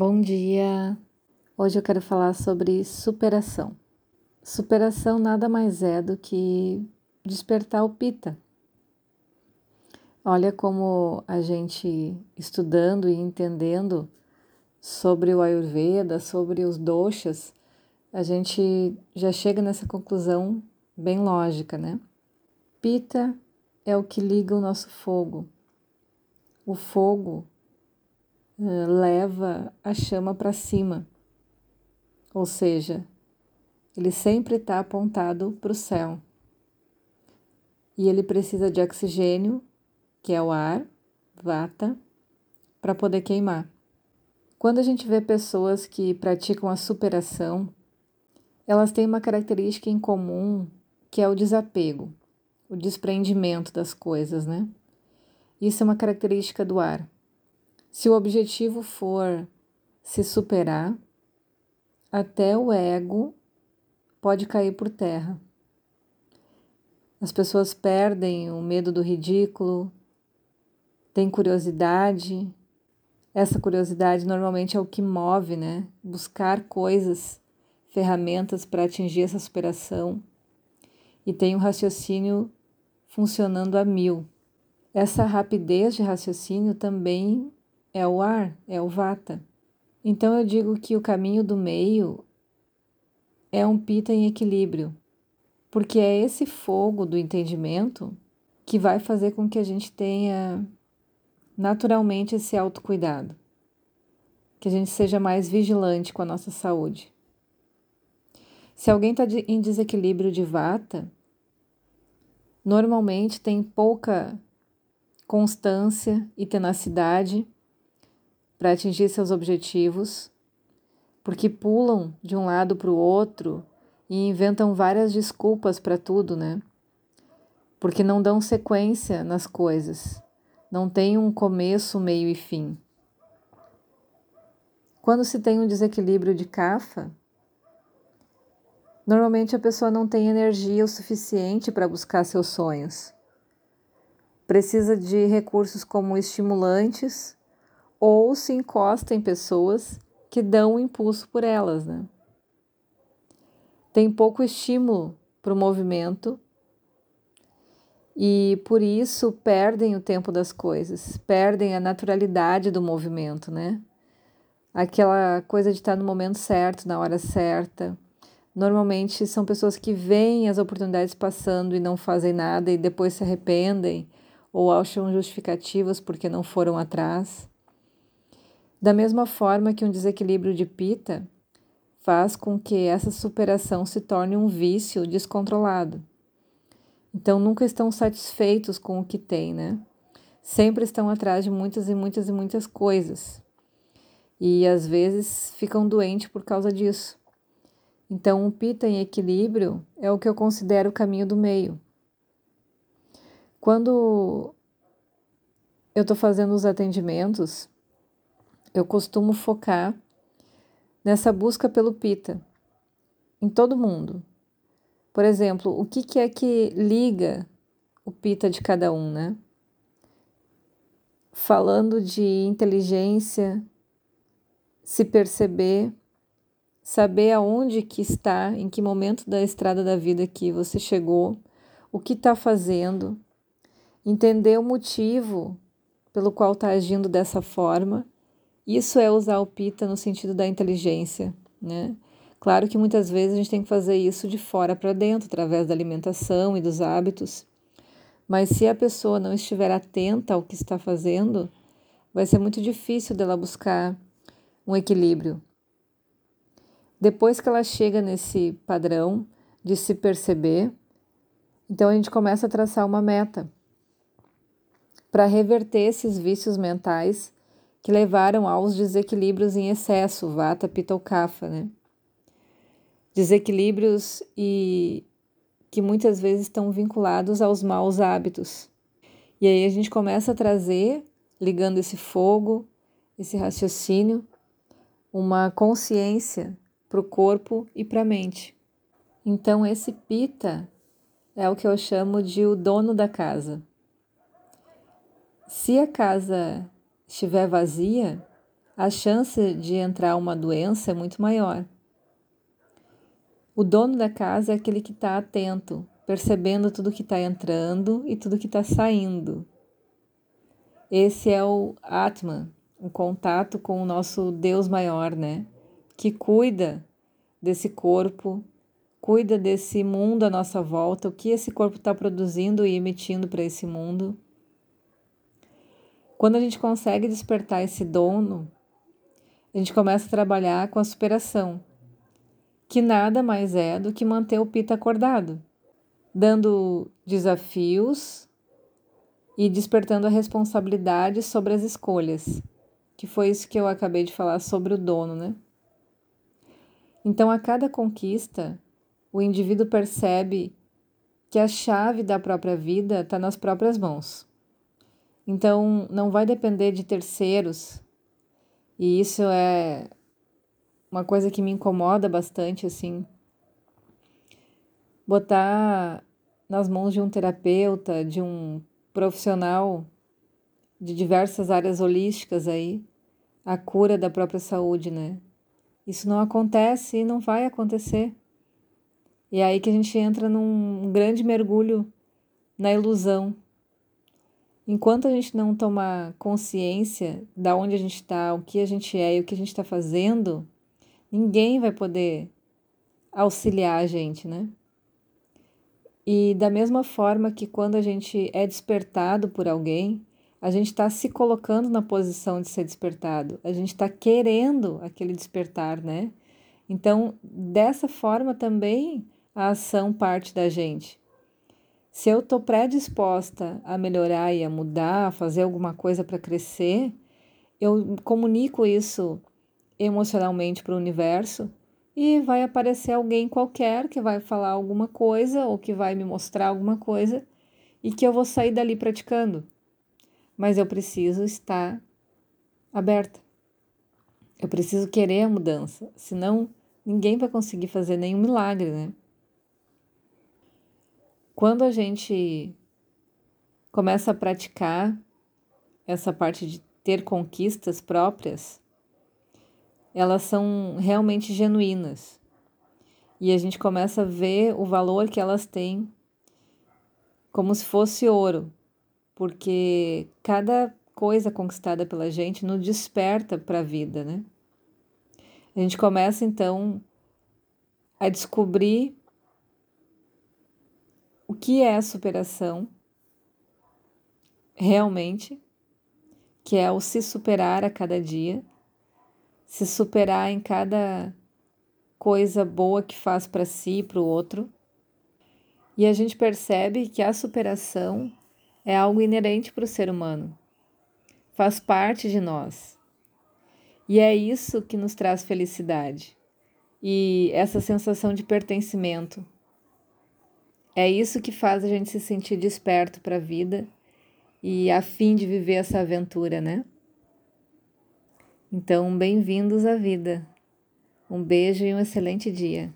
Bom dia! Hoje eu quero falar sobre superação. Superação nada mais é do que despertar o pita. Olha como a gente estudando e entendendo sobre o Ayurveda, sobre os doshas, a gente já chega nessa conclusão bem lógica, né? Pita é o que liga o nosso fogo. O fogo leva a chama para cima, ou seja, ele sempre está apontado para o céu. E ele precisa de oxigênio, que é o ar, vata, para poder queimar. Quando a gente vê pessoas que praticam a superação, elas têm uma característica em comum que é o desapego, o desprendimento das coisas, né? Isso é uma característica do ar. Se o objetivo for se superar, até o ego pode cair por terra. As pessoas perdem o medo do ridículo, têm curiosidade. Essa curiosidade normalmente é o que move, né? Buscar coisas, ferramentas para atingir essa superação. E tem o raciocínio funcionando a mil. Essa rapidez de raciocínio também é o ar, é o vata. Então eu digo que o caminho do meio é um pita em equilíbrio, porque é esse fogo do entendimento que vai fazer com que a gente tenha naturalmente esse autocuidado, que a gente seja mais vigilante com a nossa saúde. Se alguém está em desequilíbrio de vata, normalmente tem pouca constância e tenacidade para atingir seus objetivos, porque pulam de um lado para o outro e inventam várias desculpas para tudo, né? Porque não dão sequência nas coisas, não tem um começo, meio e fim. Quando se tem um desequilíbrio de cafa, normalmente a pessoa não tem energia o suficiente para buscar seus sonhos. Precisa de recursos como estimulantes ou se encosta em pessoas que dão um impulso por elas, né? Tem pouco estímulo para o movimento e por isso perdem o tempo das coisas, perdem a naturalidade do movimento, né? Aquela coisa de estar no momento certo, na hora certa. Normalmente são pessoas que veem as oportunidades passando e não fazem nada e depois se arrependem ou acham justificativas porque não foram atrás. Da mesma forma que um desequilíbrio de pita faz com que essa superação se torne um vício descontrolado. Então nunca estão satisfeitos com o que têm, né? Sempre estão atrás de muitas e muitas e muitas coisas. E às vezes ficam doentes por causa disso. Então, um pita em equilíbrio é o que eu considero o caminho do meio. Quando eu estou fazendo os atendimentos, eu costumo focar nessa busca pelo pita em todo mundo. Por exemplo, o que, que é que liga o pita de cada um, né? Falando de inteligência, se perceber, saber aonde que está, em que momento da estrada da vida que você chegou, o que está fazendo, entender o motivo pelo qual está agindo dessa forma isso é usar o pita no sentido da inteligência, né? Claro que muitas vezes a gente tem que fazer isso de fora para dentro, através da alimentação e dos hábitos. Mas se a pessoa não estiver atenta ao que está fazendo, vai ser muito difícil dela buscar um equilíbrio. Depois que ela chega nesse padrão de se perceber, então a gente começa a traçar uma meta para reverter esses vícios mentais que levaram aos desequilíbrios em excesso, vata, pitta ou kapha, né? Desequilíbrios e que muitas vezes estão vinculados aos maus hábitos. E aí a gente começa a trazer, ligando esse fogo, esse raciocínio, uma consciência para o corpo e para a mente. Então, esse pita é o que eu chamo de o dono da casa. Se a casa estiver vazia, a chance de entrar uma doença é muito maior. O dono da casa é aquele que está atento, percebendo tudo que está entrando e tudo que está saindo. Esse é o Atman, o contato com o nosso Deus maior, né? Que cuida desse corpo, cuida desse mundo à nossa volta, o que esse corpo está produzindo e emitindo para esse mundo. Quando a gente consegue despertar esse dono, a gente começa a trabalhar com a superação que nada mais é do que manter o Pita acordado, dando desafios e despertando a responsabilidade sobre as escolhas, que foi isso que eu acabei de falar sobre o dono, né? Então, a cada conquista, o indivíduo percebe que a chave da própria vida está nas próprias mãos. Então, não vai depender de terceiros, e isso é uma coisa que me incomoda bastante, assim, botar nas mãos de um terapeuta, de um profissional de diversas áreas holísticas aí, a cura da própria saúde, né? Isso não acontece e não vai acontecer. E é aí que a gente entra num grande mergulho na ilusão. Enquanto a gente não tomar consciência da onde a gente está, o que a gente é e o que a gente está fazendo, Ninguém vai poder auxiliar a gente, né? E da mesma forma que quando a gente é despertado por alguém, a gente está se colocando na posição de ser despertado, a gente está querendo aquele despertar, né? Então, dessa forma também a ação parte da gente. Se eu estou predisposta a melhorar e a mudar, a fazer alguma coisa para crescer, eu comunico isso emocionalmente para o universo e vai aparecer alguém qualquer que vai falar alguma coisa ou que vai me mostrar alguma coisa e que eu vou sair dali praticando. Mas eu preciso estar aberta. Eu preciso querer a mudança, senão ninguém vai conseguir fazer nenhum milagre, né? Quando a gente começa a praticar essa parte de ter conquistas próprias, elas são realmente genuínas. E a gente começa a ver o valor que elas têm como se fosse ouro, porque cada coisa conquistada pela gente nos desperta para a vida, né? A gente começa então a descobrir que é a superação realmente, que é o se superar a cada dia se superar em cada coisa boa que faz para si e para o outro. E a gente percebe que a superação é algo inerente para o ser humano, faz parte de nós. E é isso que nos traz felicidade e essa sensação de pertencimento. É isso que faz a gente se sentir desperto para a vida e a fim de viver essa aventura, né? Então, bem-vindos à vida. Um beijo e um excelente dia.